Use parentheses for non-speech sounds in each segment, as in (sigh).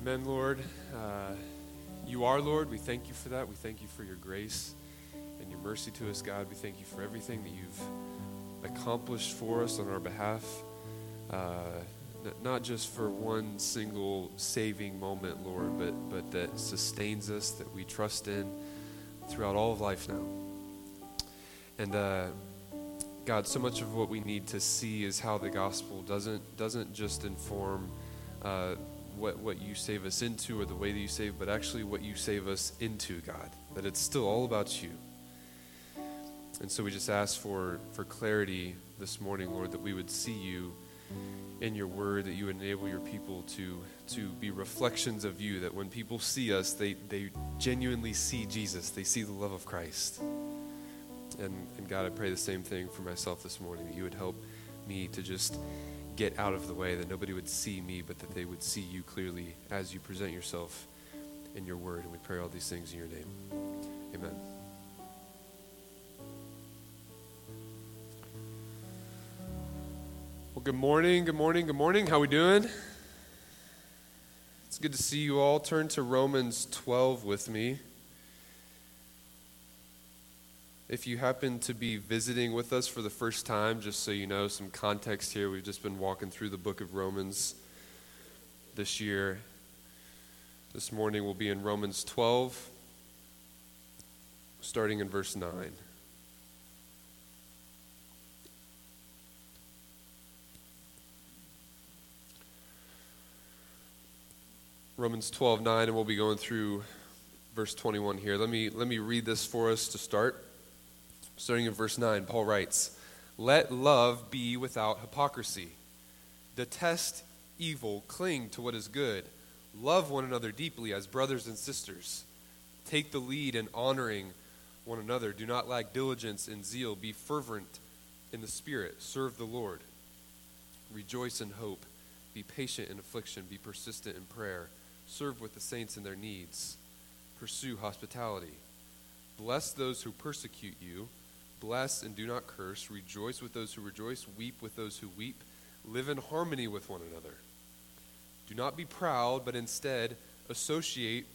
Amen, Lord. Uh, you are, Lord. We thank you for that. We thank you for your grace and your mercy to us, God. We thank you for everything that you've accomplished for us on our behalf. Uh, not just for one single saving moment, Lord, but, but that sustains us, that we trust in throughout all of life now. And uh, God, so much of what we need to see is how the gospel doesn't doesn't just inform uh, what what you save us into or the way that you save, but actually what you save us into, God. That it's still all about you. And so we just ask for for clarity this morning, Lord, that we would see you in your word, that you enable your people to to be reflections of you, that when people see us, they, they genuinely see Jesus. They see the love of Christ. And, and God, I pray the same thing for myself this morning, that you would help me to just get out of the way, that nobody would see me, but that they would see you clearly as you present yourself in your word. And we pray all these things in your name. Amen. Well, good morning, good morning, good morning. How we doing? It's good to see you all. Turn to Romans 12 with me. If you happen to be visiting with us for the first time, just so you know some context here, we've just been walking through the book of Romans this year. This morning we'll be in Romans 12, starting in verse 9. Romans 12, 9, and we'll be going through verse 21 here. Let me, let me read this for us to start. Starting in verse 9, Paul writes, Let love be without hypocrisy. Detest evil, cling to what is good. Love one another deeply as brothers and sisters. Take the lead in honoring one another. Do not lack diligence and zeal. Be fervent in the Spirit. Serve the Lord. Rejoice in hope. Be patient in affliction. Be persistent in prayer. Serve with the saints in their needs. Pursue hospitality. Bless those who persecute you. Bless and do not curse. Rejoice with those who rejoice. Weep with those who weep. Live in harmony with one another. Do not be proud, but instead associate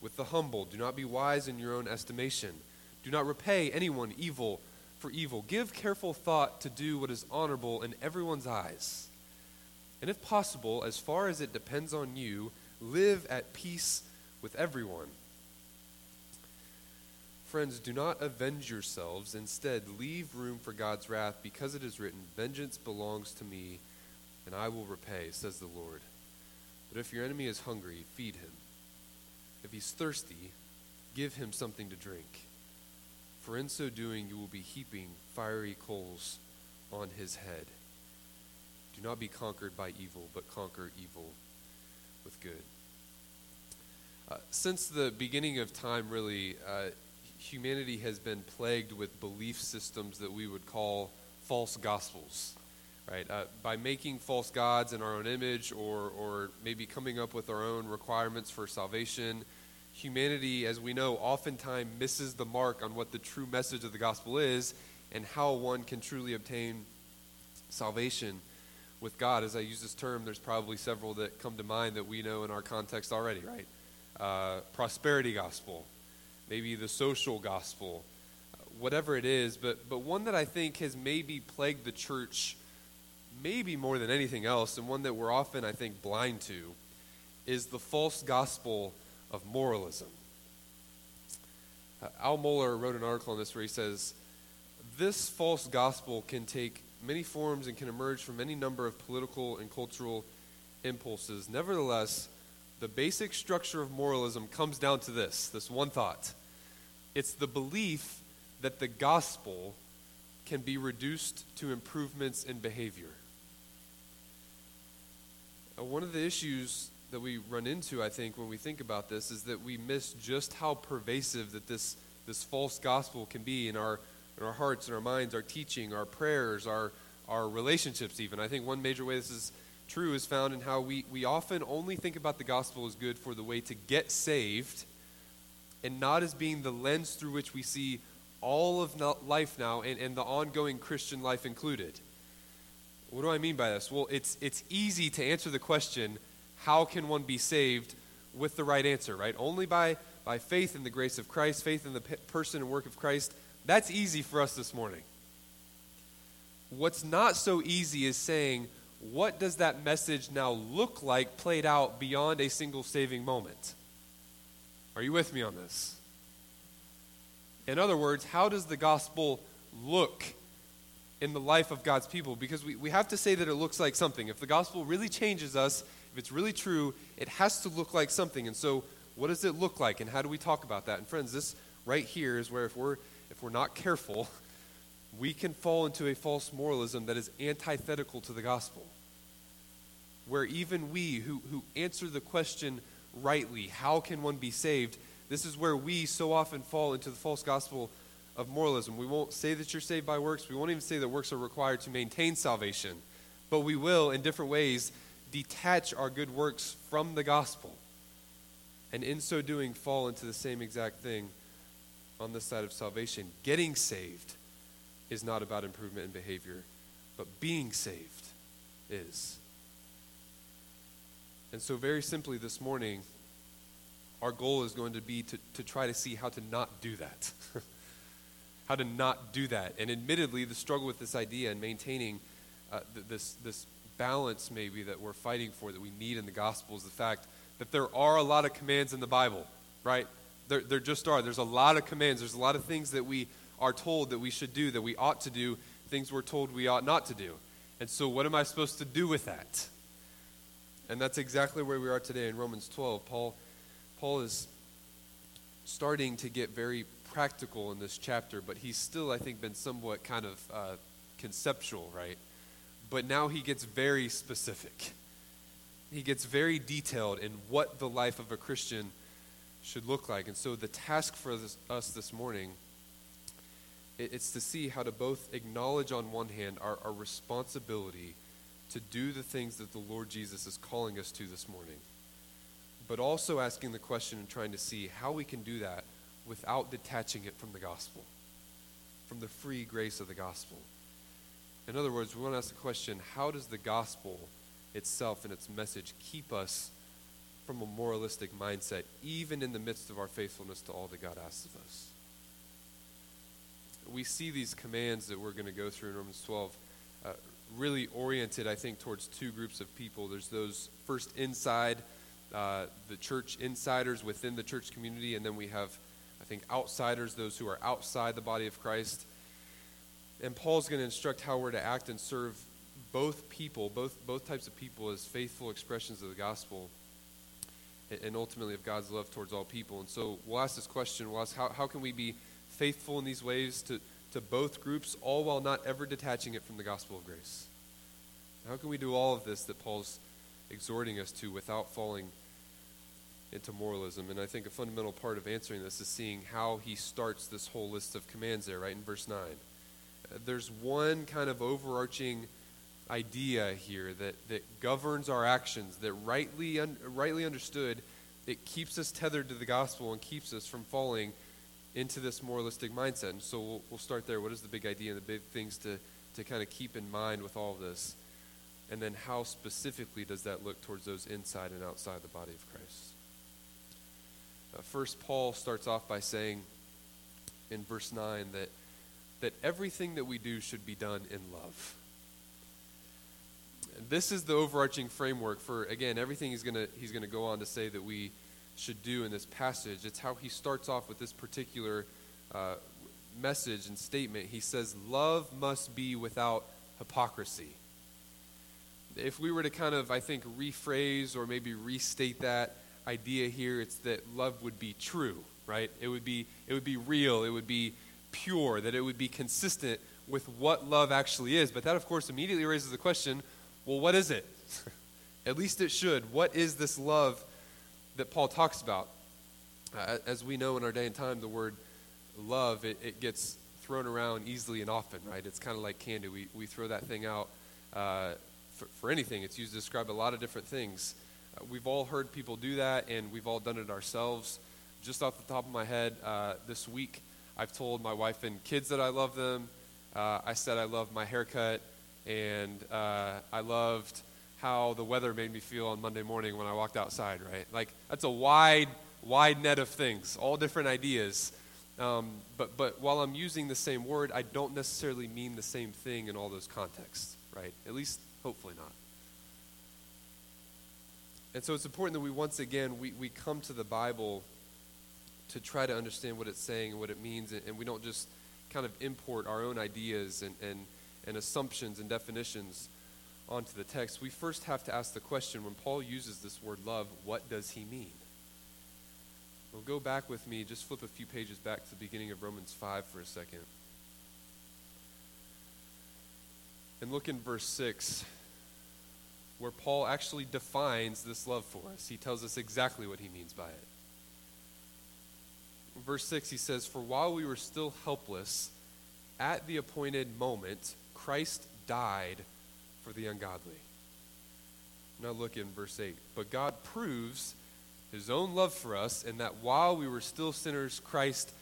with the humble. Do not be wise in your own estimation. Do not repay anyone evil for evil. Give careful thought to do what is honorable in everyone's eyes. And if possible, as far as it depends on you, live at peace with everyone. Friends, do not avenge yourselves. Instead, leave room for God's wrath, because it is written, Vengeance belongs to me, and I will repay, says the Lord. But if your enemy is hungry, feed him. If he's thirsty, give him something to drink. For in so doing, you will be heaping fiery coals on his head. Do not be conquered by evil, but conquer evil with good. Uh, since the beginning of time, really, uh, humanity has been plagued with belief systems that we would call false gospels. Right? Uh, by making false gods in our own image or, or maybe coming up with our own requirements for salvation, humanity, as we know, oftentimes misses the mark on what the true message of the gospel is and how one can truly obtain salvation with God. As I use this term, there's probably several that come to mind that we know in our context already, right? Uh, prosperity gospel, maybe the social gospel, whatever it is, but, but one that I think has maybe plagued the church maybe more than anything else, and one that we're often, I think, blind to, is the false gospel of moralism. Uh, Al Mohler wrote an article on this where he says, This false gospel can take many forms and can emerge from any number of political and cultural impulses. Nevertheless, the basic structure of moralism comes down to this this one thought it's the belief that the gospel can be reduced to improvements in behavior. Uh, one of the issues that we run into, I think, when we think about this is that we miss just how pervasive that this, this false gospel can be in our, in our hearts and our minds, our teaching, our prayers, our, our relationships, even. I think one major way this is true is found in how we, we often only think about the gospel as good for the way to get saved and not as being the lens through which we see all of life now and, and the ongoing Christian life included. What do I mean by this? Well, it's, it's easy to answer the question how can one be saved with the right answer, right? Only by, by faith in the grace of Christ, faith in the p- person and work of Christ. That's easy for us this morning. What's not so easy is saying, what does that message now look like played out beyond a single saving moment? Are you with me on this? In other words, how does the gospel look in the life of God's people? Because we, we have to say that it looks like something. If the gospel really changes us, if it's really true, it has to look like something. And so, what does it look like, and how do we talk about that? And friends, this right here is where if we're if we're not careful, we can fall into a false moralism that is antithetical to the gospel. Where even we who, who answer the question rightly, how can one be saved? This is where we so often fall into the false gospel of moralism. We won't say that you're saved by works. We won't even say that works are required to maintain salvation. But we will, in different ways, detach our good works from the gospel. And in so doing, fall into the same exact thing on this side of salvation. Getting saved is not about improvement in behavior, but being saved is. And so, very simply this morning, our goal is going to be to, to try to see how to not do that. (laughs) how to not do that. And admittedly, the struggle with this idea and maintaining uh, th- this, this balance, maybe, that we're fighting for, that we need in the gospel, is the fact that there are a lot of commands in the Bible, right? There, there just are. There's a lot of commands. There's a lot of things that we are told that we should do, that we ought to do, things we're told we ought not to do. And so, what am I supposed to do with that? And that's exactly where we are today in Romans 12. Paul, Paul is starting to get very practical in this chapter, but he's still, I think, been somewhat kind of uh, conceptual, right? But now he gets very specific. He gets very detailed in what the life of a Christian should look like. And so the task for this, us this morning it's to see how to both acknowledge on one hand our, our responsibility to do the things that the Lord Jesus is calling us to this morning, but also asking the question and trying to see how we can do that without detaching it from the gospel, from the free grace of the gospel. In other words, we want to ask the question how does the gospel itself and its message keep us from a moralistic mindset, even in the midst of our faithfulness to all that God asks of us? We see these commands that we're going to go through in Romans 12 uh, really oriented, I think, towards two groups of people. There's those first inside, uh, the church insiders within the church community, and then we have, I think, outsiders, those who are outside the body of Christ. And Paul's going to instruct how we're to act and serve both people, both, both types of people, as faithful expressions of the gospel and ultimately of God's love towards all people. And so we'll ask this question we'll ask how, how can we be faithful in these ways to, to both groups, all while not ever detaching it from the gospel of grace? How can we do all of this that Paul's exhorting us to without falling into moralism? And I think a fundamental part of answering this is seeing how he starts this whole list of commands there, right in verse 9. Uh, there's one kind of overarching idea here that, that governs our actions, that rightly, un, rightly understood, it keeps us tethered to the gospel and keeps us from falling into this moralistic mindset. And so we'll, we'll start there. What is the big idea and the big things to, to kind of keep in mind with all of this? And then how specifically does that look towards those inside and outside the body of Christ? Uh, first, Paul starts off by saying in verse 9 that, that everything that we do should be done in love. This is the overarching framework for, again, everything he's going he's going to go on to say that we should do in this passage. It's how he starts off with this particular uh, message and statement. He says, Love must be without hypocrisy. If we were to kind of, I think, rephrase or maybe restate that idea here, it's that love would be true, right? It would be, it would be real, it would be pure, that it would be consistent with what love actually is. But that, of course, immediately raises the question well, what is it? (laughs) At least it should. What is this love that Paul talks about. Uh, as we know in our day and time, the word love, it, it gets thrown around easily and often, right? It's kind of like candy. We, we throw that thing out uh, for, for, anything. It's used to describe a lot of different things. Uh, we've all heard people do that, and we've all done it ourselves. Just off the top of my head, uh, this week, I've told my wife and kids that I love them. Uh, I said I love my haircut, and uh, I loved how the weather made me feel on Monday morning when I walked outside, right? Like, that's a wide, wide net of things, all different ideas. Um, but, but while I'm using the same word, I don't necessarily mean the same thing in all those contexts, right? At least, hopefully not. And so it's important that we once again we, we come to the Bible to try to understand what it's saying and what it means, and, and we don't just kind of import our own ideas and, and, and assumptions and definitions onto the text. We first have to ask the question when Paul uses this word love, what does he mean? Well, go back with me, just flip a few pages back to the beginning of Romans 5 for a second. And look in verse 6 where Paul actually defines this love for us. He tells us exactly what he means by it. Verse 6, he says, For while we were still helpless, at the appointed moment, Christ died for the ungodly. Now look in verse 8. But God proves his own love for us in that while we were still sinners, Christ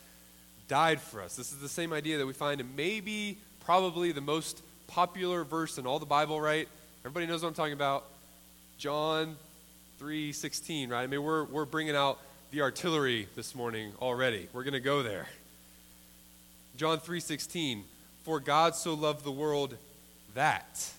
died for us. This is the same idea that we find in maybe, probably the most popular verse in all the Bible, right? Everybody knows what I'm talking about. John 3:16, right? I mean, we're we're bringing out the artillery this morning already. We're going to go there. John 3:16, for God so loved the world that.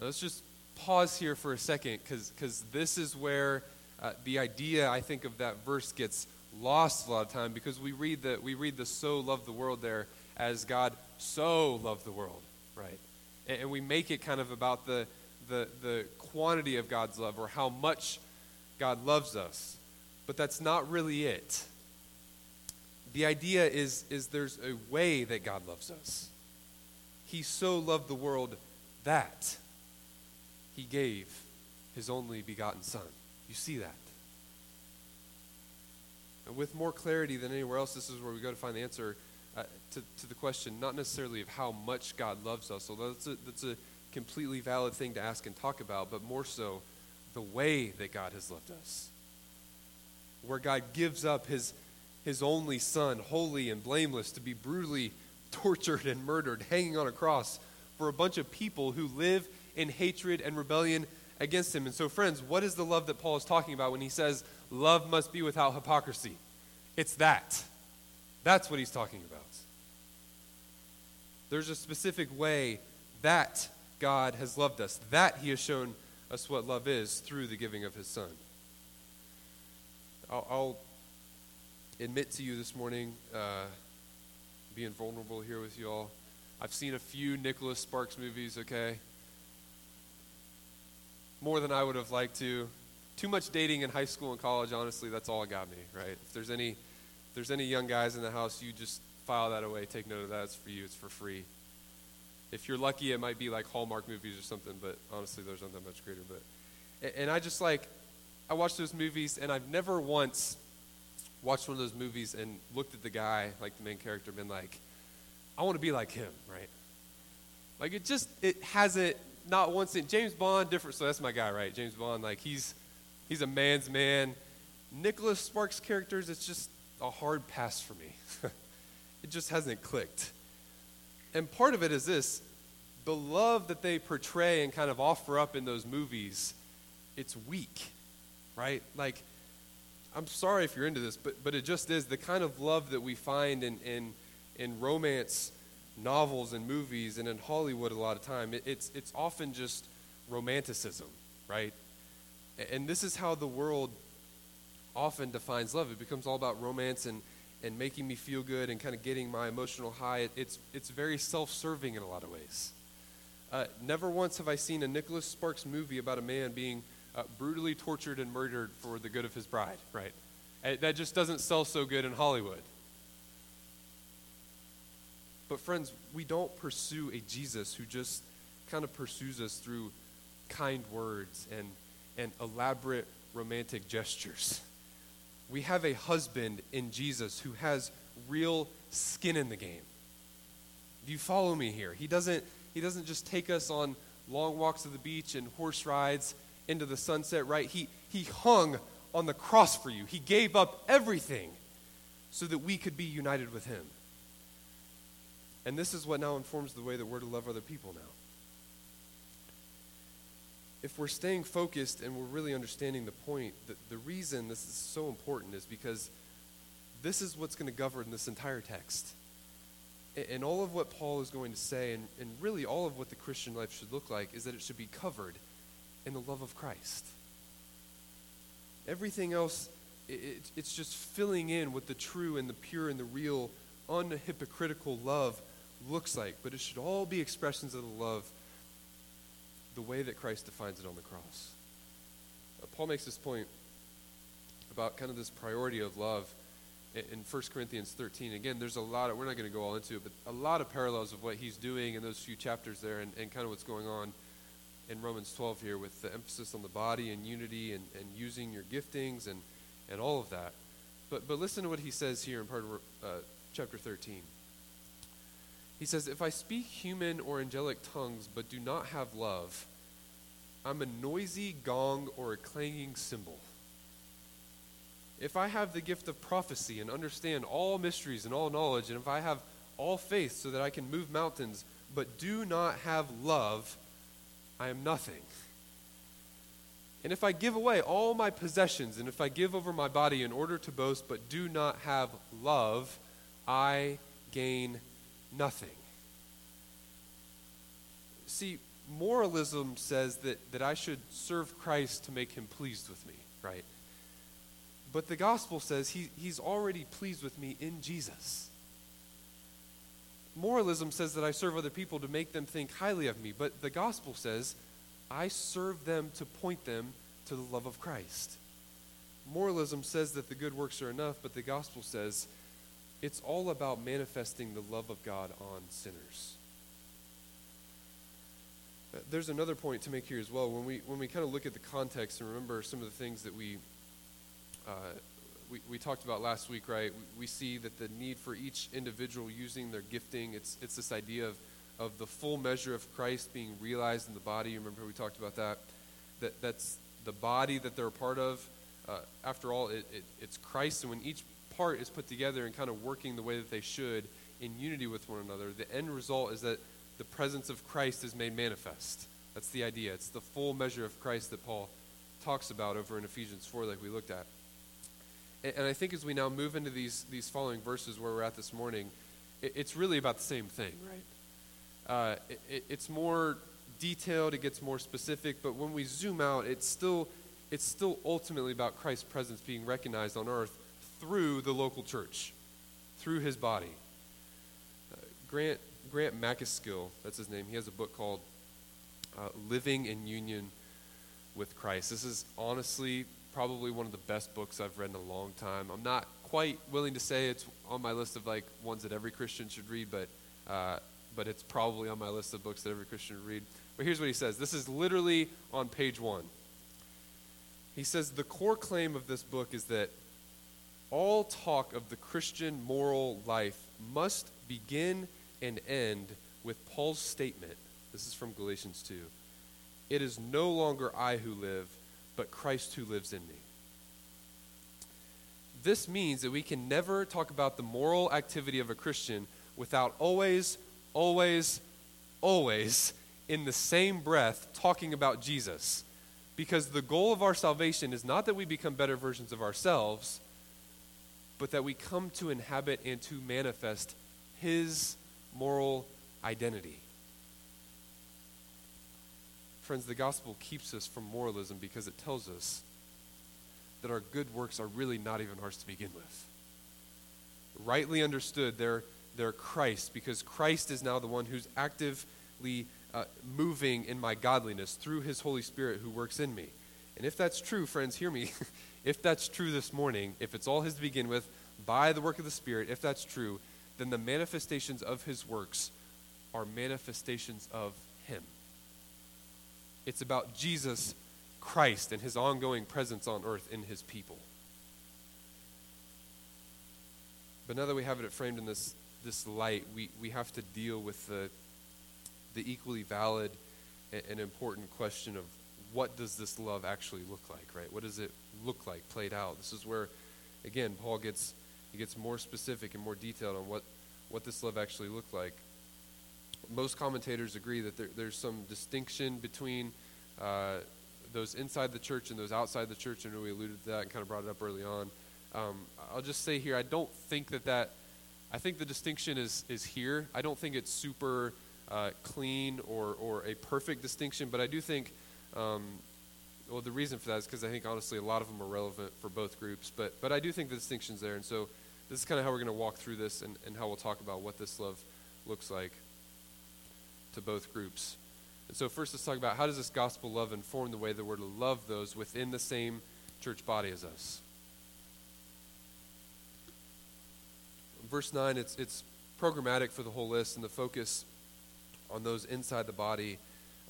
Let's just pause here for a second because this is where uh, the idea I think of that verse gets lost a lot of time because we read the we read the so loved the world there as God so loved the world, right? And, and we make it kind of about the, the, the quantity of God's love or how much God loves us. But that's not really it. The idea is, is there's a way that God loves us. He so loved the world that he gave his only begotten Son. You see that. And with more clarity than anywhere else, this is where we go to find the answer uh, to, to the question, not necessarily of how much God loves us, although that's a, that's a completely valid thing to ask and talk about, but more so the way that God has loved us. Where God gives up his, his only Son, holy and blameless, to be brutally (laughs) tortured and murdered, hanging on a cross for a bunch of people who live in hatred and rebellion against him. And so, friends, what is the love that Paul is talking about when he says love must be without hypocrisy? It's that. That's what he's talking about. There's a specific way that God has loved us, that he has shown us what love is through the giving of his son. I'll, I'll admit to you this morning, uh, being vulnerable here with you all. I've seen a few Nicholas Sparks movies, okay? More than I would have liked to. Too much dating in high school and college, honestly, that's all it got me, right? If there's any if there's any young guys in the house, you just file that away. Take note of that. It's for you. It's for free. If you're lucky, it might be like Hallmark movies or something, but honestly, those aren't that much greater. But and I just like I watch those movies, and I've never once watched one of those movies and looked at the guy, like the main character, been like, I want to be like him, right? Like it just it hasn't not once in James Bond different. So that's my guy, right? James Bond, like he's he's a man's man. Nicholas Sparks characters, it's just a hard pass for me. (laughs) it just hasn't clicked. And part of it is this the love that they portray and kind of offer up in those movies, it's weak, right? Like, I'm sorry if you're into this, but, but it just is the kind of love that we find in, in, in romance novels and movies and in Hollywood a lot of time. It, it's, it's often just romanticism, right? And this is how the world often defines love. It becomes all about romance and, and making me feel good and kind of getting my emotional high. It, it's, it's very self serving in a lot of ways. Uh, never once have I seen a Nicholas Sparks movie about a man being uh, brutally tortured and murdered for the good of his bride, right? That just doesn't sell so good in Hollywood. But, friends, we don't pursue a Jesus who just kind of pursues us through kind words and, and elaborate romantic gestures we have a husband in Jesus who has real skin in the game. Do you follow me here? He doesn't, he doesn't just take us on long walks to the beach and horse rides into the sunset, right? He, he hung on the cross for you. He gave up everything so that we could be united with him. And this is what now informs the way that we're to love other people now. if we're staying focused and we're really understanding the point, the, the reason this is so important is because this is what's going to govern this entire text. And, all of what Paul is going to say, and, and really all of what the Christian life should look like, is that it should be covered in the love of Christ. Everything else, it, it's just filling in with the true and the pure and the real, unhypocritical love looks like. But it should all be expressions of the love the way that Christ defines it on the cross. Uh, Paul makes this point about kind of this priority of love in, in 1 Corinthians 13. Again, there's a lot of, we're not going to go all into it, but a lot of parallels of what he's doing in those few chapters there and, and kind of what's going on in Romans 12 here with the emphasis on the body and unity and, and using your giftings and, and all of that. But, but listen to what he says here in part of uh, chapter 13. He says, If I speak human or angelic tongues but do not have love, I'm a noisy gong or a clanging cymbal. If I have the gift of prophecy and understand all mysteries and all knowledge, and if I have all faith so that I can move mountains, but do not have love, I am nothing. And if I give away all my possessions, and if I give over my body in order to boast, but do not have love, I gain nothing. See, moralism says that, that I should serve Christ to make him pleased with me, right? But the gospel says he, he's already pleased with me in Jesus. Moralism says that I serve other people to make them think highly of me, but the gospel says I serve them to point them to the love of Christ. Moralism says that the good works are enough, but the gospel says it's all about manifesting the love of God on sinners. Uh, there's another point to make here as well. When we, when we kind of look at the context and remember some of the things that we, uh, we, we talked about last week, right? We, see that the need for each individual using their gifting, it's, it's this idea of, of the full measure of Christ being realized in the body. Remember we talked about that? that that's the body that they're a part of. Uh, after all, it, it, it's Christ, and when each part is put together and kind of working the way that they should in unity with one another, the end result is that the presence of Christ is made manifest. That's the idea. It's the full measure of Christ that Paul talks about over in Ephesians 4, like we looked at. And, and I think as we now move into these, these following verses where we're at this morning, it, it's really about the same thing, right? Uh, it, it's more detailed, it gets more specific, but when we zoom out, it's still, it's still ultimately about Christ's presence being recognized on earth through the local church, through his body. Uh, Grant, Grant Macaskill, that's his name, he has a book called uh, Living in Union with Christ. This is honestly probably one of the best books I've read in a long time. I'm not quite willing to say it's on my list of like ones that every Christian should read, but uh, but it's probably on my list of books that every Christian should read. But here's what he says. This is literally on page one. He says the core claim of this book is that all talk of the Christian moral life must begin and end with Paul's statement. This is from Galatians 2. It is no longer I who live, but Christ who lives in me. This means that we can never talk about the moral activity of a Christian without always, always, always, in the same breath, talking about Jesus. Because the goal of our salvation is not that we become better versions of ourselves, but that we come to inhabit and to manifest his moral identity. Friends, the gospel keeps us from moralism because it tells us that our good works are really not even ours to begin with. Rightly understood, they're, they're Christ because Christ is now the one who's actively uh, moving in my godliness through his Holy Spirit who works in me. And if that's true, friends, hear me. (laughs) if that's true this morning, if it's all his to begin with by the work of the Spirit, if that's true, then the manifestations of his works are manifestations of him. It's about Jesus Christ and his ongoing presence on earth in his people. But now that we have it framed in this, this light, we, we have to deal with the, the equally valid and, and important question of what does this love actually look like, right? What does it look like played out? This is where, again, Paul gets he gets more specific and more detailed on what, what this love actually looked like. Most commentators agree that there, there's some distinction between uh, those inside the church and those outside the church. Know we alluded to that and kind of brought it up early on. Um, I'll just say here, I don't think that that, I think the distinction is, is here. I don't think it's super uh, clean or, or a perfect distinction, but I do think, um, well, the reason for that is because I think honestly a lot of them are relevant for both groups, but, but I do think the distinction's there. And so this is kind of how we're going to walk through this and, and how we'll talk about what this love looks like to both groups. And so first let's talk about how does this gospel love inform the way that we're to love those within the same church body as us. Verse 9, it's, it's programmatic for the whole list, and the focus on those inside the body,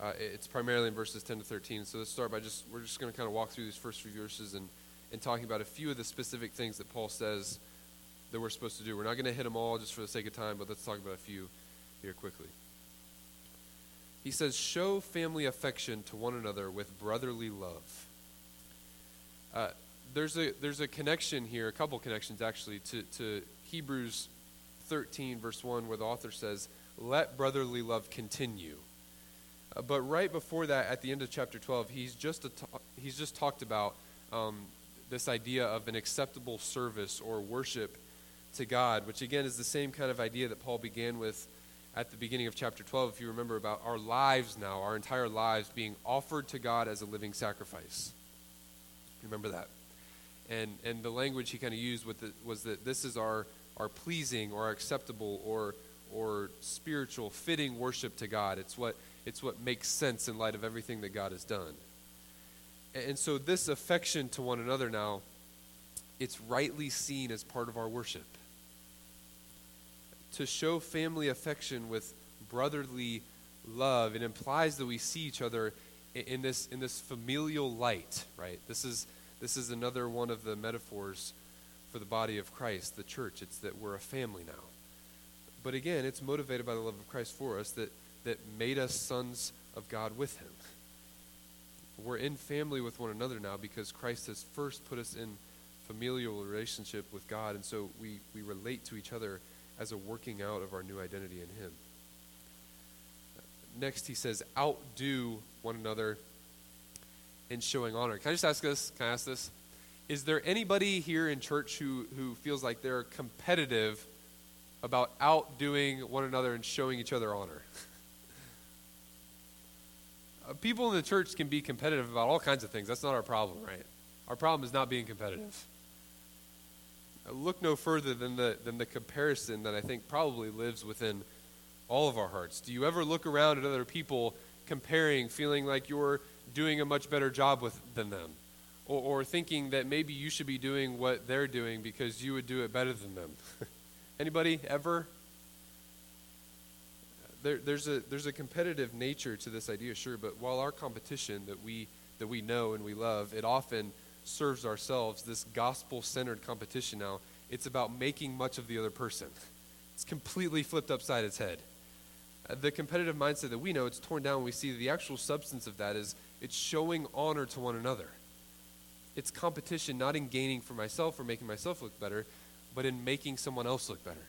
uh, it's primarily in verses 10 to 13. So let's start by just, we're just going to kind of walk through these first few verses and, and talking about a few of the specific things that Paul says that we're supposed to do. We're not going to hit them all just for the sake of time, but let's talk about a few here quickly. He says, Show family affection to one another with brotherly love. Uh, there's, a, there's a connection here, a couple connections actually, to, to Hebrews 13, verse 1, where the author says, Let brotherly love continue. But right before that, at the end of chapter 12, he's just, he's just talked about um, this idea of an acceptable service or worship to God, which again is the same kind of idea that Paul began with at the beginning of chapter 12, if you remember, about our lives now, our entire lives being offered to God as a living sacrifice. Remember that. And, and the language he kind of used with it was that this is our, our pleasing or acceptable or, or spiritual, fitting worship to God. It's what, it's what makes sense in light of everything that God has done. And, so this affection to one another now, it's rightly seen as part of our worship to show family affection with brotherly love. It implies that we see each other in this, in this familial light, right? This is, this is another one of the metaphors for the body of Christ, the church. It's that we're a family now. But again, it's motivated by the love of Christ for us that, that made us sons of God with Him. We're in family with one another now because Christ has first put us in familial relationship with God, and so we, we relate to each other as a working out of our new identity in Him. Next, he says, outdo one another in showing honor. Can I just ask this? Can I ask this? Is there anybody here in church who, who feels like they're competitive about outdoing one another and showing each other honor? (laughs) Uh, people in the church can be competitive about all kinds of things. That's not our problem, right? Our problem is not being competitive look no further than the, than the comparison that I think probably lives within all of our hearts. Do you ever look around at other people comparing, feeling like you're doing a much better job with, than them? Or, or thinking that maybe you should be doing what they're doing because you would do it better than them? (laughs) Anybody ever? There, there's, a, there's a competitive nature to this idea, sure, but while our competition that we, that we know and we love, it often – serves ourselves, this gospel centered competition now, it's about making much of the other person. It's completely flipped upside its head. Uh, the competitive mindset that we know, it's torn down. We see the actual substance of that is it's showing honor to one another. It's competition not in gaining for myself or making myself look better, but in making someone else look better.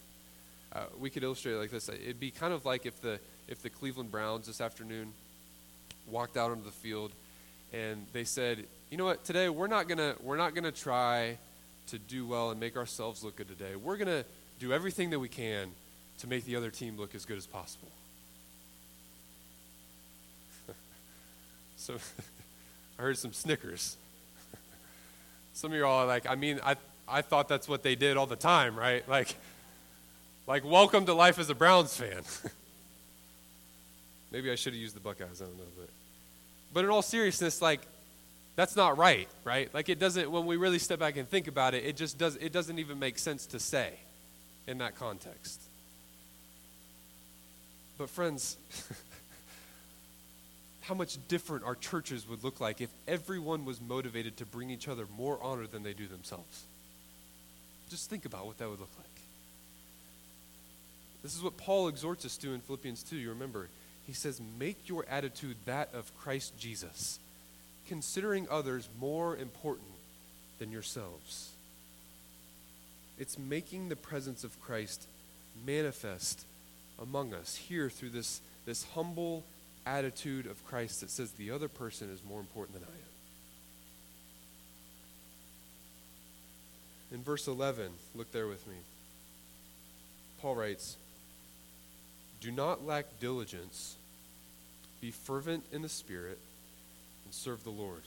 Uh, we could illustrate it like this. It'd be kind of like if the if the Cleveland Browns this afternoon walked out onto the field and they said, you know what, today we're not gonna we're not gonna try to do well and make ourselves look good today. We're gonna do everything that we can to make the other team look as good as possible. (laughs) so (laughs) I heard some snickers. (laughs) some of you all are like, I mean, I I thought that's what they did all the time, right? Like like welcome to life as a Browns fan. (laughs) Maybe I should have used the Buckeyes, I don't know, but but in all seriousness, like that's not right, right? Like it doesn't when we really step back and think about it, it just does it doesn't even make sense to say in that context. But friends, (laughs) how much different our churches would look like if everyone was motivated to bring each other more honor than they do themselves. Just think about what that would look like. This is what Paul exhorts us to in Philippians 2. You remember, he says, Make your attitude that of Christ Jesus, considering others more important than yourselves. It's making the presence of Christ manifest among us here through this, this humble, attitude of Christ that says the other person is more important than I am. In verse 11, look there with me. Paul writes, Do not lack diligence, be fervent in the Spirit, and serve the Lord.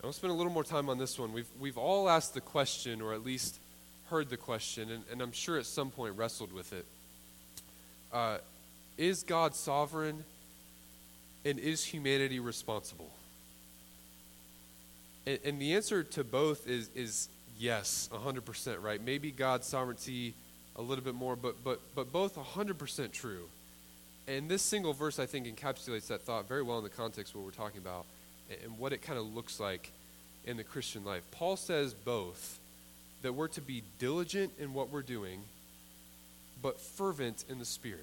I want to spend a little more time on this one. We've, we've all asked the question, or at least heard the question, and, and I'm sure at some point wrestled with it. Uh, is God sovereign, and is humanity responsible? And, and the answer to both is, is yes, 100%, right? Maybe God's sovereignty a little bit more, but, but, but both 100% true. And this single verse, I think, encapsulates that thought very well in the context of what we're talking about and what it kind of looks like in the Christian life. Paul says both that we're to be diligent in what we're doing, but fervent in the Spirit.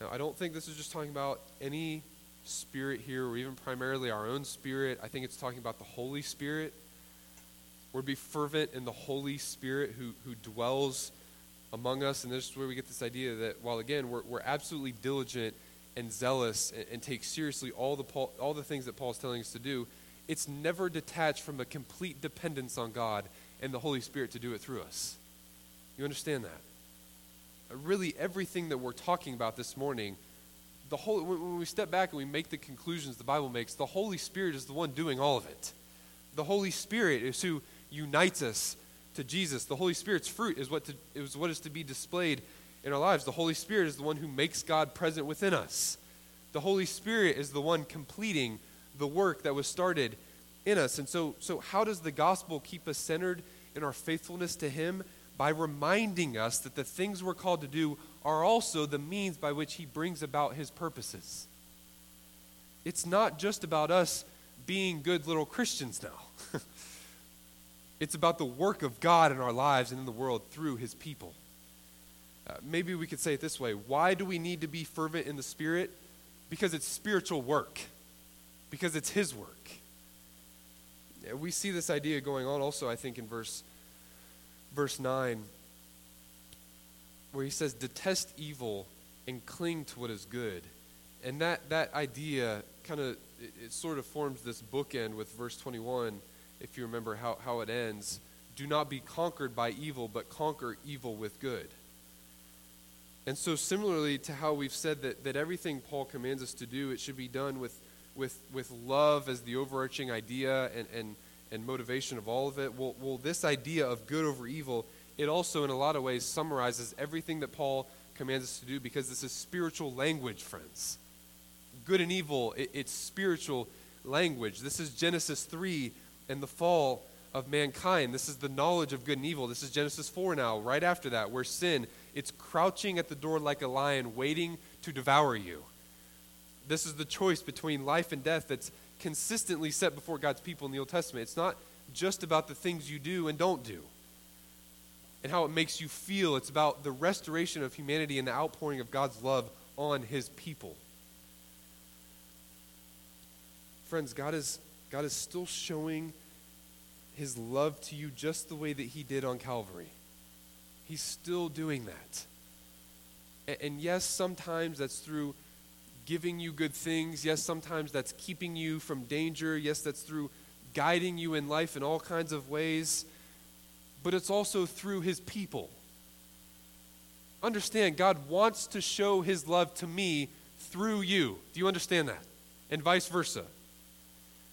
Now, I don't think this is just talking about any spirit here, or even primarily our own spirit. I think it's talking about the Holy Spirit. We're to be fervent in the Holy Spirit who, who dwells among us. And this is where we get this idea that while, again, we're, we're absolutely diligent and zealous and, and take seriously all the, Paul, all the things that Paul's telling us to do, it's never detached from a complete dependence on God and the Holy Spirit to do it through us. You understand that? Uh, really, everything that we're talking about this morning, the whole, when we step back and we make the conclusions the Bible makes, the Holy Spirit is the one doing all of it. The Holy Spirit is who unites us to Jesus. The Holy Spirit's fruit is what, to, is what is to be displayed in our lives. The Holy Spirit is the one who makes God present within us. The Holy Spirit is the one completing the work that was started in us. And so, so how does the gospel keep us centered in our faithfulness to Him? By reminding us that the things we're called to do are also the means by which He brings about His purposes. It's not just about us being good little Christians now. It's about the work of God in our lives and in the world through his people. Uh, maybe we could say it this way Why do we need to be fervent in the Spirit? Because it's spiritual work, because it's his work. We see this idea going on also, I think, in verse, verse 9, where he says, Detest evil and cling to what is good. And that, that idea kind of, it, it sort of forms this bookend with verse 21 if you remember how, how it ends, do not be conquered by evil, but conquer evil with good. And so, similarly to how we've said that, that everything Paul commands us to do, it should be done with, with, with love as the overarching idea and, and, and motivation of all of it. Well, well, this idea of good over evil, it also, in a lot of ways, summarizes everything that Paul commands us to do because this is spiritual language, friends. Good and evil, it, it's spiritual language. This is Genesis 3 and the fall of mankind. This is the knowledge of good and evil. This is Genesis 4 now, right after that, where sin, it's crouching at the door like a lion, waiting to devour you. This is the choice between life and death that's consistently set before God's people in the Old Testament. It's not just about the things you do and don't do and how it makes you feel. It's about the restoration of humanity and the outpouring of God's love on his people. Friends, God is God is still showing his love to you just the way that he did on Calvary. He's still doing that. And, yes, sometimes that's through giving you good things. Yes, sometimes that's keeping you from danger. Yes, that's through guiding you in life in all kinds of ways. But it's also through his people. Understand, God wants to show his love to me through you. Do you understand that? And vice versa.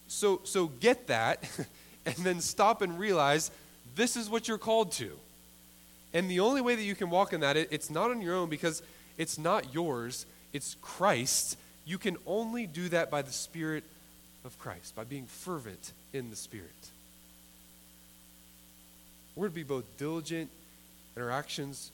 So, so get that (laughs) and then stop and realize this is what you're called to. And the only way that you can walk in that, it, it's not on your own because it's not yours, it's Christ. You can only do that by the Spirit of Christ, by being fervent in the Spirit. We're to be both diligent in our actions,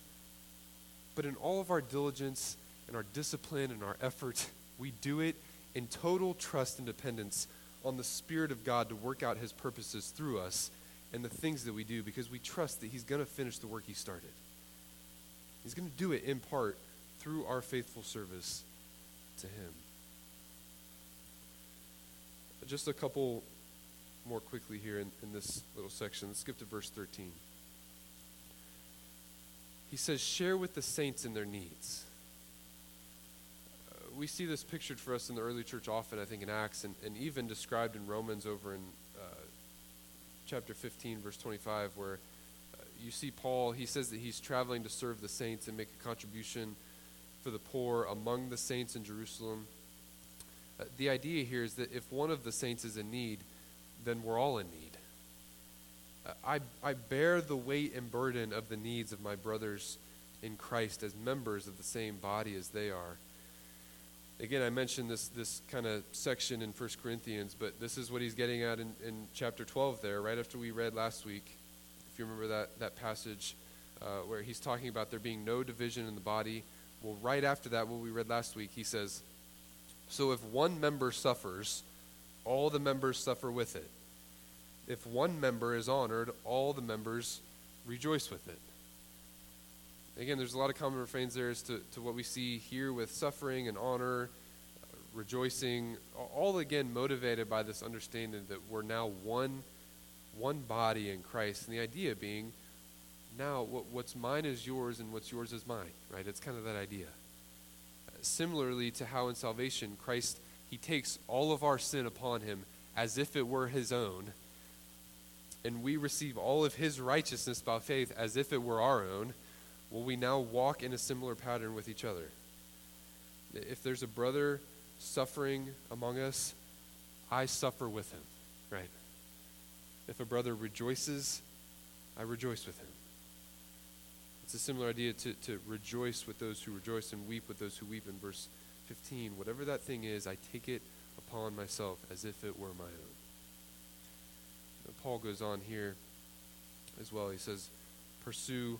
but in all of our diligence and our discipline and our effort, we do it in total trust and dependence on the Spirit of God to work out His purposes through us and the things that we do because we trust that He's going to finish the work He started. He's going to do it in part through our faithful service to Him. Just a couple more quickly here in, in this little section. Let's skip to verse 13. He says, Share with the saints in their needs. We see this pictured for us in the early church often, I think, in Acts, and, and even described in Romans over in uh, chapter 15, verse 25, where uh, you see Paul, he says that he's traveling to serve the saints and make a contribution for the poor among the saints in Jerusalem. Uh, the idea here is that if one of the saints is in need, then we're all in need. Uh, I, I bear the weight and burden of the needs of my brothers in Christ as members of the same body as they are. Again, I mentioned this, this kind of section in 1 Corinthians, but this is what he's getting at in, in chapter 12 there, right after we read last week. If you remember that, that passage uh, where he's talking about there being no division in the body. Well, right after that, what we read last week, he says, So if one member suffers, all the members suffer with it. If one member is honored, all the members rejoice with it. Again, there's a lot of common refrains there as to, to what we see here with suffering and honor, uh, rejoicing, all again motivated by this understanding that we're now one, one body in Christ. And the idea being, now what, what's mine is yours and what's yours is mine, right? It's kind of that idea. Similarly to how in salvation, Christ, he takes all of our sin upon him as if it were his own, and we receive all of his righteousness by faith as if it were our own will we now walk in a similar pattern with each other? If there's a brother suffering among us, I suffer with him, right? If a brother rejoices, I rejoice with him. It's a similar idea to, to rejoice with those who rejoice and weep with those who weep in verse 15. Whatever that thing is, I take it upon myself as if it were my own. Paul goes on here as well. He says, Pursue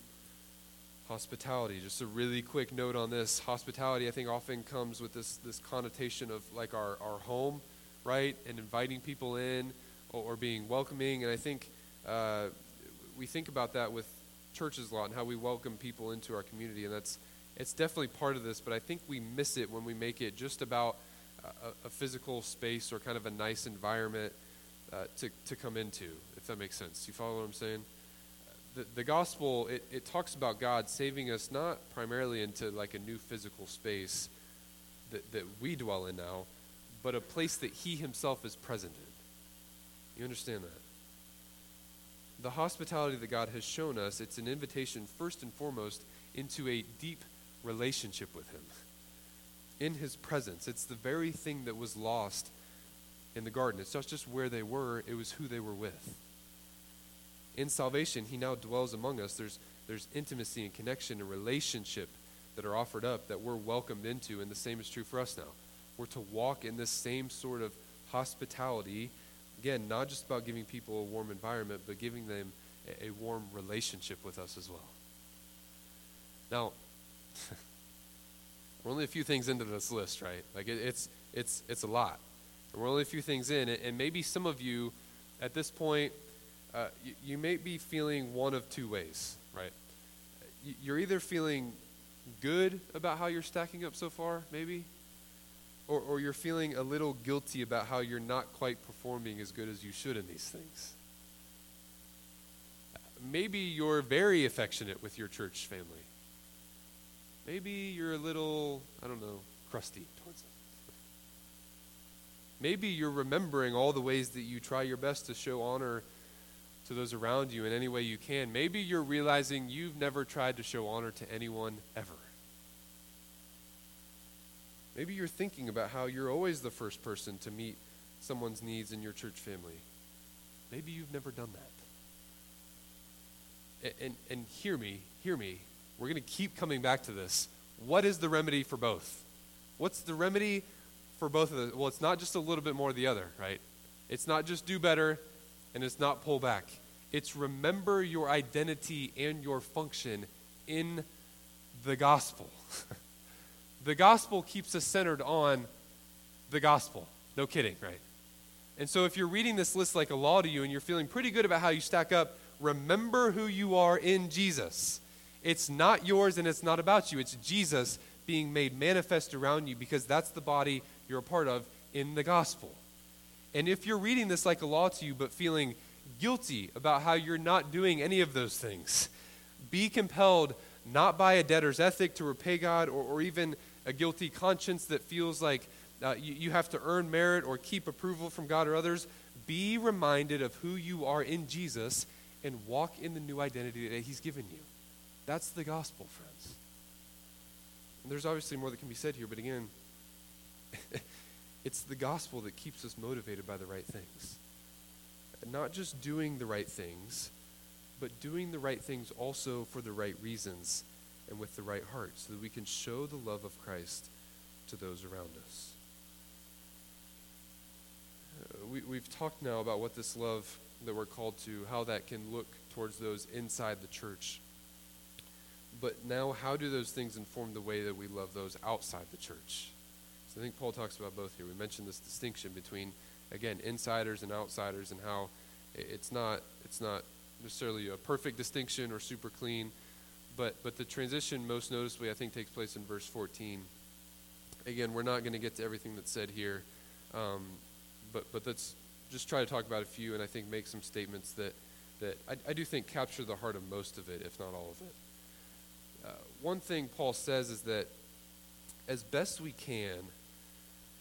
hospitality. Just a really quick note on this. Hospitality, I think, often comes with this, this connotation of like our, our home, right? And inviting people in or, or being welcoming. And I think uh, we think about that with churches a lot and how we welcome people into our community. And that's it's definitely part of this, but I think we miss it when we make it just about a, a physical space or kind of a nice environment uh, to, to come into, if that makes sense. You follow what I'm saying? The, the gospel, it, it talks about God saving us not primarily into like a new physical space that, that we dwell in now, but a place that He Himself is present in. You understand that? The hospitality that God has shown us, it's an invitation first and foremost into a deep relationship with Him. In His presence. It's the very thing that was lost in the garden. It's not just where they were, it was who they were with in salvation, he now dwells among us. There's, there's intimacy and connection and relationship that are offered up that we're welcomed into, and the same is true for us now. We're to walk in this same sort of hospitality. Again, not just about giving people a warm environment, but giving them a, a warm relationship with us as well. Now, (laughs) we're only a few things into this list, right? Like it, it's it's it's a lot. And we're only a few things in, and maybe some of you at this point uh, you, you, may be feeling one of two ways, right? You're either feeling good about how you're stacking up so far, maybe, or, or you're feeling a little guilty about how you're not quite performing as good as you should in these things. Maybe you're very affectionate with your church family. Maybe you're a little, I don't know, crusty towards them. Maybe you're remembering all the ways that you try your best to show honor to those around you in any way you can. Maybe you're realizing you've never tried to show honor to anyone ever. Maybe you're thinking about how you're always the first person to meet someone's needs in your church family. Maybe you've never done that. And, and, and hear me, hear me. We're going to keep coming back to this. What is the remedy for both? What's the remedy for both of them? Well, it's not just a little bit more of the other, right? It's not just do better and it's not pull back. It's remember your identity and your function in the gospel. (laughs) the gospel keeps us centered on the gospel. No kidding, right? And so if you're reading this list like a law to you and you're feeling pretty good about how you stack up, remember who you are in Jesus. It's not yours and it's not about you. It's Jesus being made manifest around you because that's the body you're a part of in the gospel. And if you're reading this like a law to you, but feeling guilty about how you're not doing any of those things, be compelled not by a debtor's ethic to repay God or, or even a guilty conscience that feels like uh, you, you have to earn merit or keep approval from God or others, be reminded of who you are in Jesus and walk in the new identity that He's given you. That's the gospel, friends. And there's obviously more that can be said here, but again, (laughs) it's the gospel that keeps us motivated by the right things. Not just doing the right things, but doing the right things also for the right reasons and with the right heart, so that we can show the love of Christ to those around us. Uh, we, we've talked now about what this love that we're called to, how that can look towards those inside the church. But now, how do those things inform the way that we love those outside the church? So I think Paul talks about both here. We mentioned this distinction between, again, insiders and outsiders, and how it's not it's not necessarily a perfect distinction or super clean, but but the transition most noticeably I think takes place in verse 14. Again, we're not going to get to everything that's said here, um, but but let's just try to talk about a few, and I think make some statements that that I, I do think capture the heart of most of it, if not all of it. Uh, one thing Paul says is that as best we can,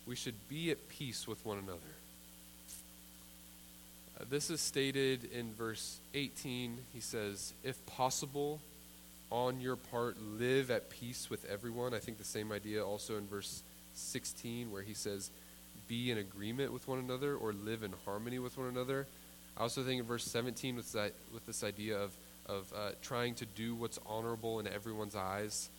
we should be at peace with one another. This is stated in verse 18. He says, If possible, on your part, live at peace with everyone. I think the same idea also in verse 16, where he says, Be in agreement with one another or live in harmony with one another. I also think in verse 17 with, that, with this idea of, of uh, trying to do what's honorable in everyone's eyes.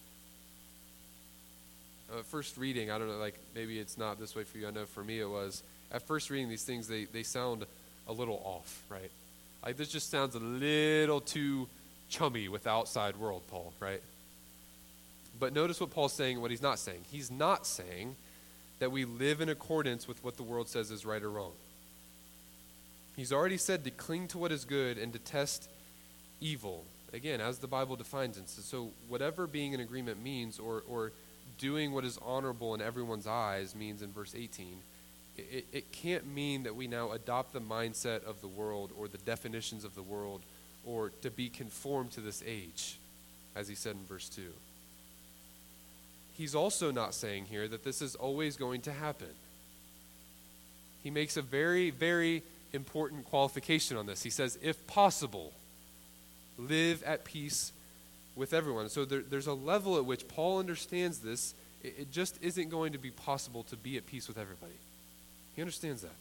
Uh, first reading, I don't know, like maybe it's not this way for you. I know for me it was. At first reading these things, they, they sound a little off, right? Like this just sounds a little too chummy with the outside world, Paul, right? But notice what Paul's saying and what he's not saying. He's not saying that we live in accordance with what the world says is right or wrong. He's already said to cling to what is good and detest evil. Again, as the Bible defines it. So, whatever being in agreement means, or, or doing what is honorable in everyone's eyes means in verse 18, it, it can't mean that we now adopt the mindset of the world or the definitions of the world or to be conformed to this age, as he said in verse 2. He's also not saying here that this is always going to happen. He makes a very, very important qualification on this. He says, if possible, live at peace with everyone. So there, there's a level at which Paul understands this. It, it just isn't going to be possible to be at peace with everybody. He understands that.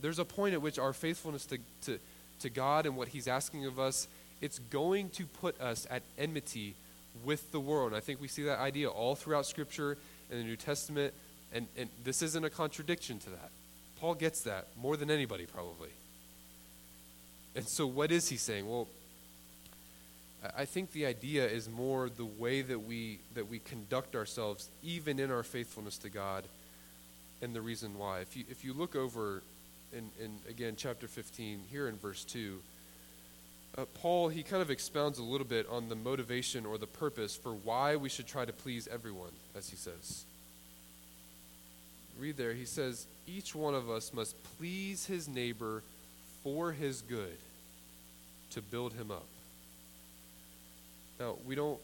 There's a point at which our faithfulness to, to, to God and what He's asking of us, it's going to put us at enmity with the world. And I think we see that idea all throughout Scripture and the New Testament, and, and this isn't a contradiction to that. Paul gets that more than anybody, probably. And so, what is he saying? Well, I think the idea is more the way that we that we conduct ourselves, even in our faithfulness to God, and the reason why. If you if you look over in, in again chapter 15 here in verse 2, uh, Paul he kind of expounds a little bit on the motivation or the purpose for why we should try to please everyone, as he says. Read there. He says, each one of us must please his neighbor for his good to build him up. Now, we don't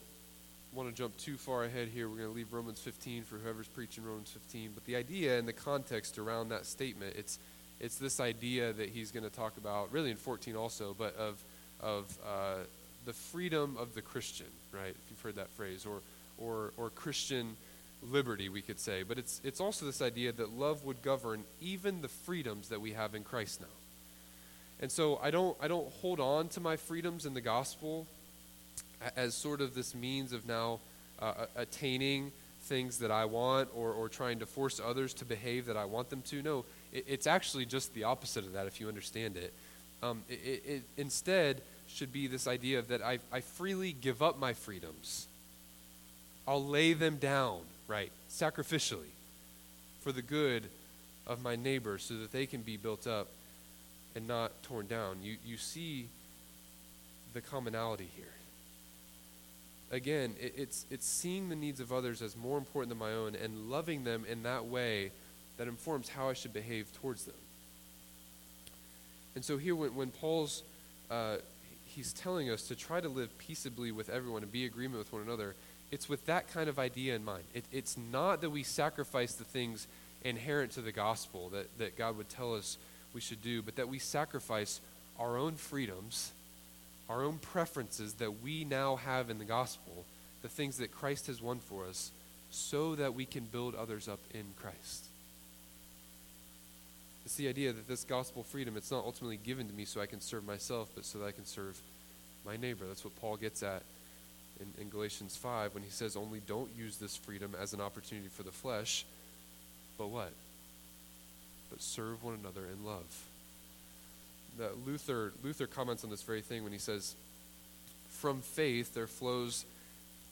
want to jump too far ahead here. We're going to leave Romans 15 for whoever's preaching Romans 15. But the idea and the context around that statement, it's, it's this idea that he's going to talk about, really in 14 also, but of, of uh, the freedom of the Christian, right? If you've heard that phrase, or, or, or Christian liberty, we could say. But it's, it's also this idea that love would govern even the freedoms that we have in Christ now. And so I don't, I don't hold on to my freedoms in the gospel as sort of this means of now uh, attaining things that I want or, or trying to force others to behave that I want them to. No, it, it's actually just the opposite of that if you understand it. Um, it, it, instead should be this idea of that I, I freely give up my freedoms. I'll lay them down, right, sacrificially for the good of my neighbor so that they can be built up and not torn down. You, you see the commonality here. Again, it, it's, it's seeing the needs of others as more important than my own and loving them in that way that informs how I should behave towards them. And so here, when, when Paul's uh, he's telling us to try to live peaceably with everyone and be agreement with one another, it's with that kind of idea in mind. It, it's not that we sacrifice the things inherent to the gospel that, that God would tell us we should do, but that we sacrifice our own freedoms, our own preferences that we now have in the gospel, the things that Christ has won for us, so that we can build others up in Christ. It's the idea that this gospel freedom, it's not ultimately given to me so I can serve myself, but so that I can serve my neighbor. That's what Paul gets at in, in Galatians 5 when he says, only don't use this freedom as an opportunity for the flesh, but what? But serve one another in love. The Luther, Luther comments on this very thing when he says, From faith there flows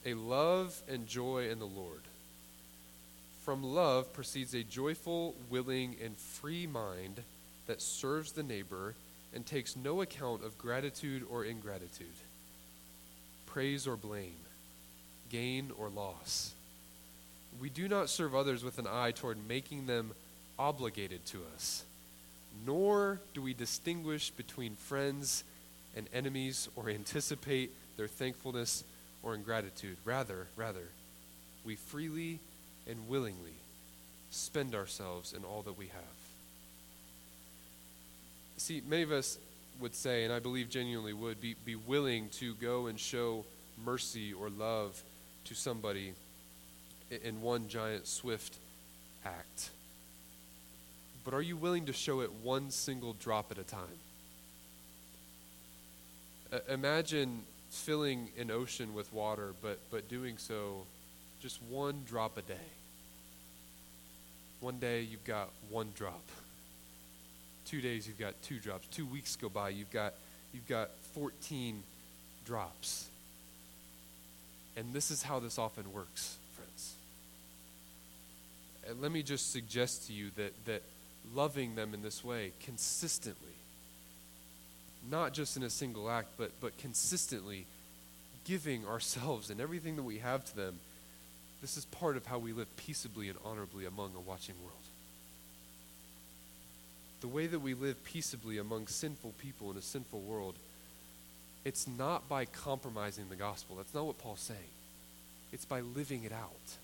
a love and joy in the Lord. From love proceeds a joyful, willing, and free mind that serves the neighbor and takes no account of gratitude or ingratitude, praise or blame, gain or loss. We do not serve others with an eye toward making them obligated to us, nor do we distinguish between friends and enemies or (laughs) anticipate their thankfulness or ingratitude. Rather, rather, we freely and willingly spend ourselves in all that we have. See, many of us would say, and I believe genuinely would, be, be willing to go and show mercy or love to somebody in one giant, swift act. But are you willing to show it one single drop at a time? Uh, imagine filling an ocean with water, but, but doing so just one drop a day. One day you've got one drop. Two days you've got two drops. Two weeks go by, you've got you've got 14 drops. And this is how this often works, friends. And let me just suggest to you that that loving them in this way consistently not just in a single act, but, but consistently giving ourselves and everything that we have to them, this is part of how we live peaceably and honorably among a watching world. The way that we live peaceably among sinful people in a sinful world, it's not by compromising the gospel. That's not what Paul's saying. It's by living it out.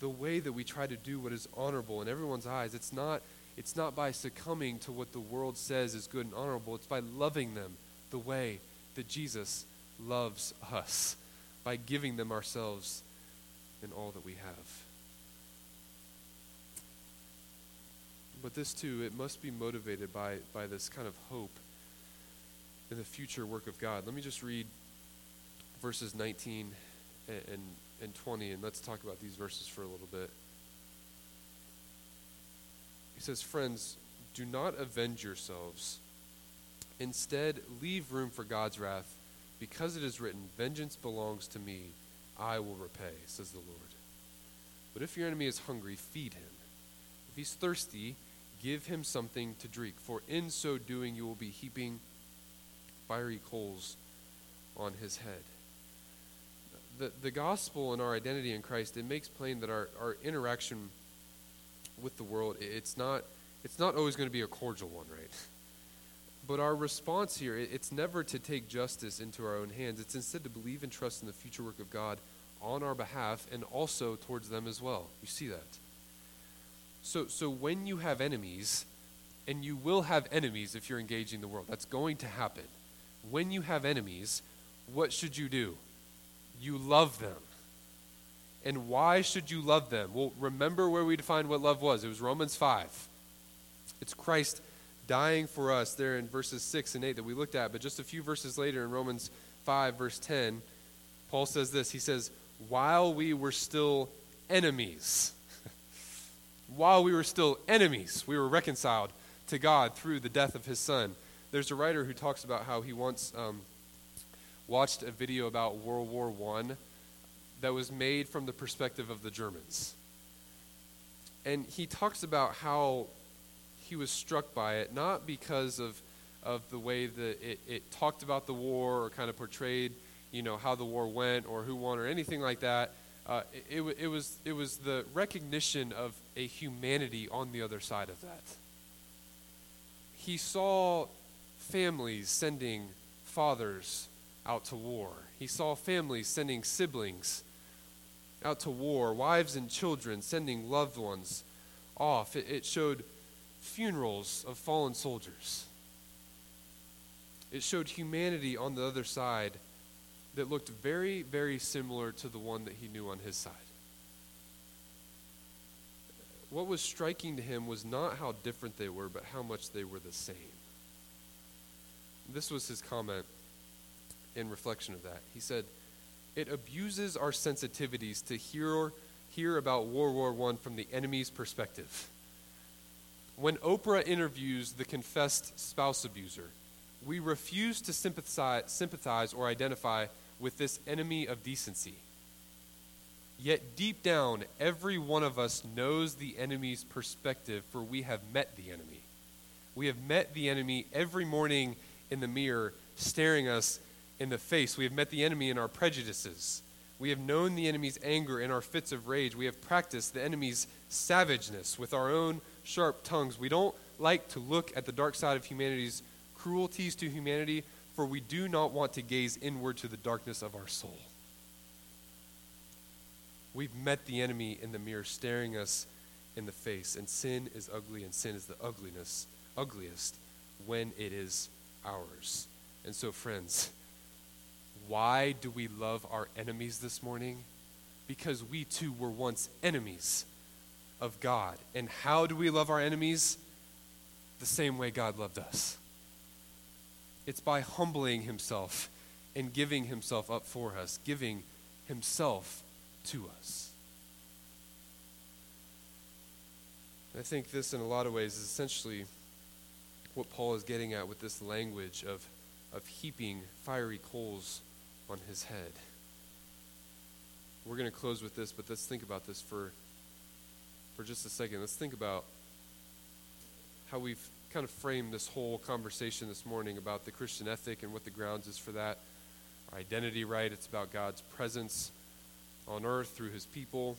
The way that we try to do what is honorable in everyone's eyes, it's not it's not by succumbing to what the world says is good and honorable. It's by loving them the way that Jesus loves us, by giving them ourselves and all that we have. But this too, it must be motivated by, by this kind of hope in the future work of God. Let me just read verses 19 and, and, and 20, and let's talk about these verses for a little bit. He says, Friends, do not avenge yourselves. Instead, leave room for God's wrath, because it is written, Vengeance belongs to me, I will repay, says the Lord. But if your enemy is hungry, feed him. If he's thirsty, give him something to drink, for in so doing you will be heaping fiery coals on his head. The, the gospel and our identity in Christ, it makes plain that our, our interaction with the world, it's not, it's not always going to be a cordial one, right? (laughs) But our response here, it's never to take justice into our own hands. It's instead to believe and trust in the future work of God on our behalf and also towards them as well. You see that? So, so when you have enemies, and you will have enemies if you're engaging the world, that's going to happen. When you have enemies, what should you do? You love them. And why should you love them? Well, remember where we defined what love was. It was Romans 5. It's Christ dying for us there in verses 6 and 8 that we looked at. But just a few verses later in Romans 5, verse 10, Paul says this He says, While we were still enemies, (laughs) while we were still enemies, we were reconciled to God through the death of his son. There's a writer who talks about how he once um, watched a video about World War I that was made from the perspective of the Germans. And he talks about how he was struck by it, not because of, of the way that it, it talked about the war or kind of portrayed, you know, how the war went or who won or anything like that. Uh, it, it, it, was, it was the recognition of a humanity on the other side of that. He saw families sending fathers out to war. He saw families sending siblings out to war, wives and children sending loved ones off. It, it showed funerals of fallen soldiers. It showed humanity on the other side that looked very, very similar to the one that he knew on his side. What was striking to him was not how different they were, but how much they were the same. This was his comment in reflection of that. He said, It abuses our sensitivities to hear, hear about World War I from the enemy's perspective. When Oprah interviews the confessed spouse abuser, we refuse to sympathize, sympathize or identify with this enemy of decency. Yet deep down, every one of us knows the enemy's perspective, for we have met the enemy. We have met the enemy every morning in the mirror, staring us in the face. We have met the enemy in our prejudices. We have known the enemy's anger in our fits of rage. We have practiced the enemy's savageness with our own sharp tongues. We don't like to look at the dark side of humanity's cruelties to humanity, for we do not want to gaze inward to the darkness of our soul. We've met the enemy in the mirror, staring us in the face, and sin is ugly, and sin is the ugliness, ugliest when it is ours. And so, friends, why do we love our enemies this morning? Because we too were once enemies of God. And how do we love our enemies? The same way God loved us. It's by humbling himself and giving himself up for us, giving himself to us. I think this, in a lot of ways, is essentially what Paul is getting at with this language of, of heaping fiery coals on his head. We're going to close with this, but let's think about this for, for just a second. Let's think about how we've kind of framed this whole conversation this morning about the Christian ethic and what the grounds is for that. Our identity, right? It's about God's presence on earth through his people.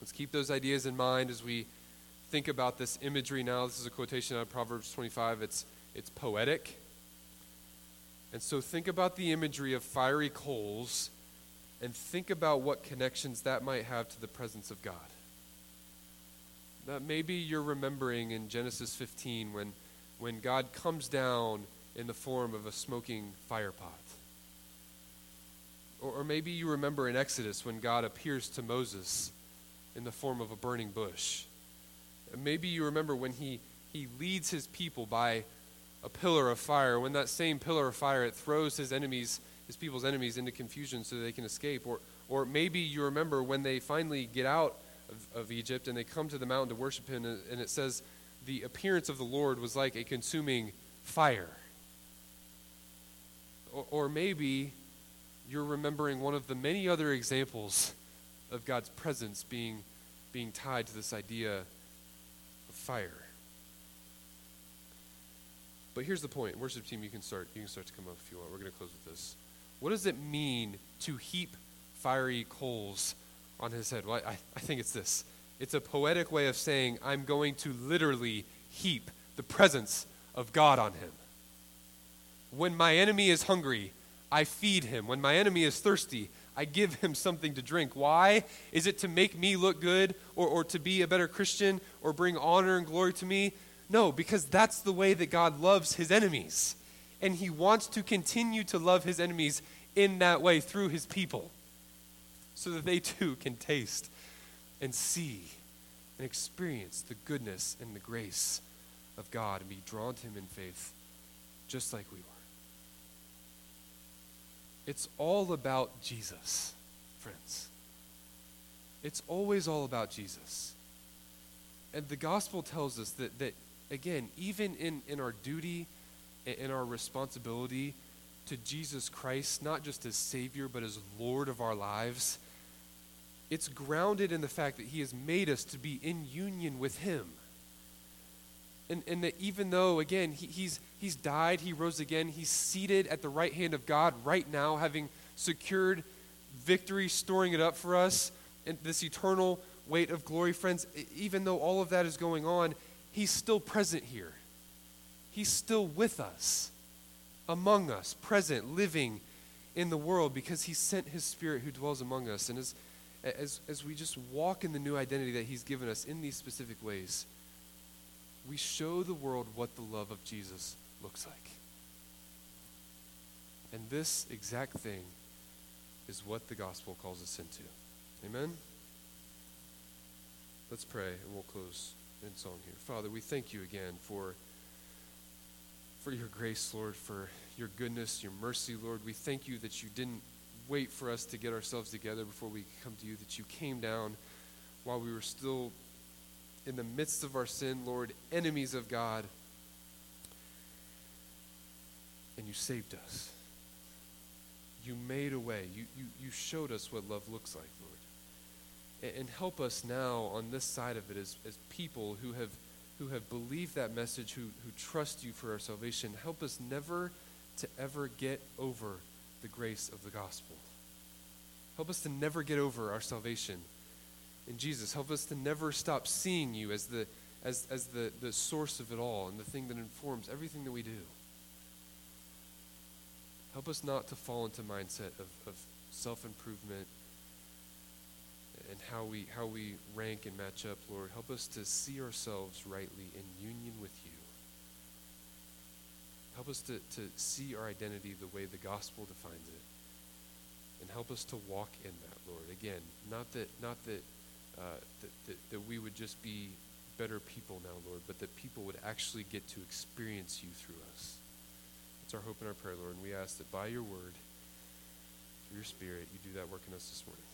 Let's keep those ideas in mind as we think about this imagery now. This is a quotation out of Proverbs 25. It's, it's poetic. And so think about the imagery of fiery coals and think about what connections that might have to the presence of God. That maybe you're remembering in Genesis 15 when, when God comes down in the form of a smoking fire pot. Or, or maybe you remember in Exodus when God appears to Moses in the form of a burning bush. And maybe you remember when he, he leads his people by a pillar of fire, when that same pillar of fire it throws his enemies, his people's enemies into confusion so they can escape. Or, or maybe you remember when they finally get out of, of Egypt and they come to the mountain to worship him, and, and it says the appearance of the Lord was like a consuming fire. Or, or maybe you're remembering one of the many other examples of God's presence being, being tied to this idea of fire. But here's the point. Worship team, you can start. You can start to come up if you want. We're going to close with this. What does it mean to heap fiery coals on his head? Well, I, I think it's this. It's a poetic way of saying, I'm going to literally heap the presence of God on him. When my enemy is hungry, I feed him. When my enemy is thirsty, I give him (laughs) something to drink. Why? Is it to make me look good or, or to be a better Christian or bring honor and glory to me? No, because that's the way that God loves his enemies. And he wants to continue to love his enemies in that way through his people so that they too can taste and see and experience the goodness and the grace of God and be drawn to him in faith just like we were. It's all about Jesus, friends. It's always all about Jesus. And the gospel tells us that, that again, even in, in our duty and in our responsibility to Jesus Christ, not just as Savior, but as Lord of our lives, it's grounded in the fact that He has made us to be in union with Him. And, and that even though, again, he, he's, he's died, he rose again, he's seated at the right hand of God right now, having secured victory, storing it up for us, and this eternal weight of glory, friends, even though all of that is going on, he's still present here. He's still with us. among us, present, living in the world because he sent his spirit who dwells among us. And as, as, as we just walk in the new identity that he's given us in these specific ways, we show the world what the love of Jesus looks like. And this exact thing is what the gospel calls us into. Amen? Let's pray and we'll close in song here. Father, we thank you again for, for your grace, Lord, for your goodness, your mercy, Lord. We thank you that you didn't wait for us to get ourselves together before we come to you, that you came down while we were still in the midst of our sin, Lord, enemies of God, and you saved us. You made a way. You, you, you showed us what love looks like, Lord and help us now on this side of it as, as people who have, who have believed that message, who, who trust you for our salvation. Help us never to ever get over the grace of the gospel. Help us to never get over our salvation in Jesus. Help us to never stop seeing you as the, as, as the, the source of it all and the thing that informs everything that we do. Help us not to fall into mindset of, of self-improvement and how we how we rank and match up, Lord. Help us to see ourselves rightly in union with you. Help us to, to see our identity the way the gospel defines it. And help us to walk in that, Lord. Again, not that not that, uh, that, that, that we would just be better people now, Lord, but that people would actually get to experience you through us. It's our hope and our prayer, Lord, and we ask that by your word, through your spirit, you do that work in us this morning.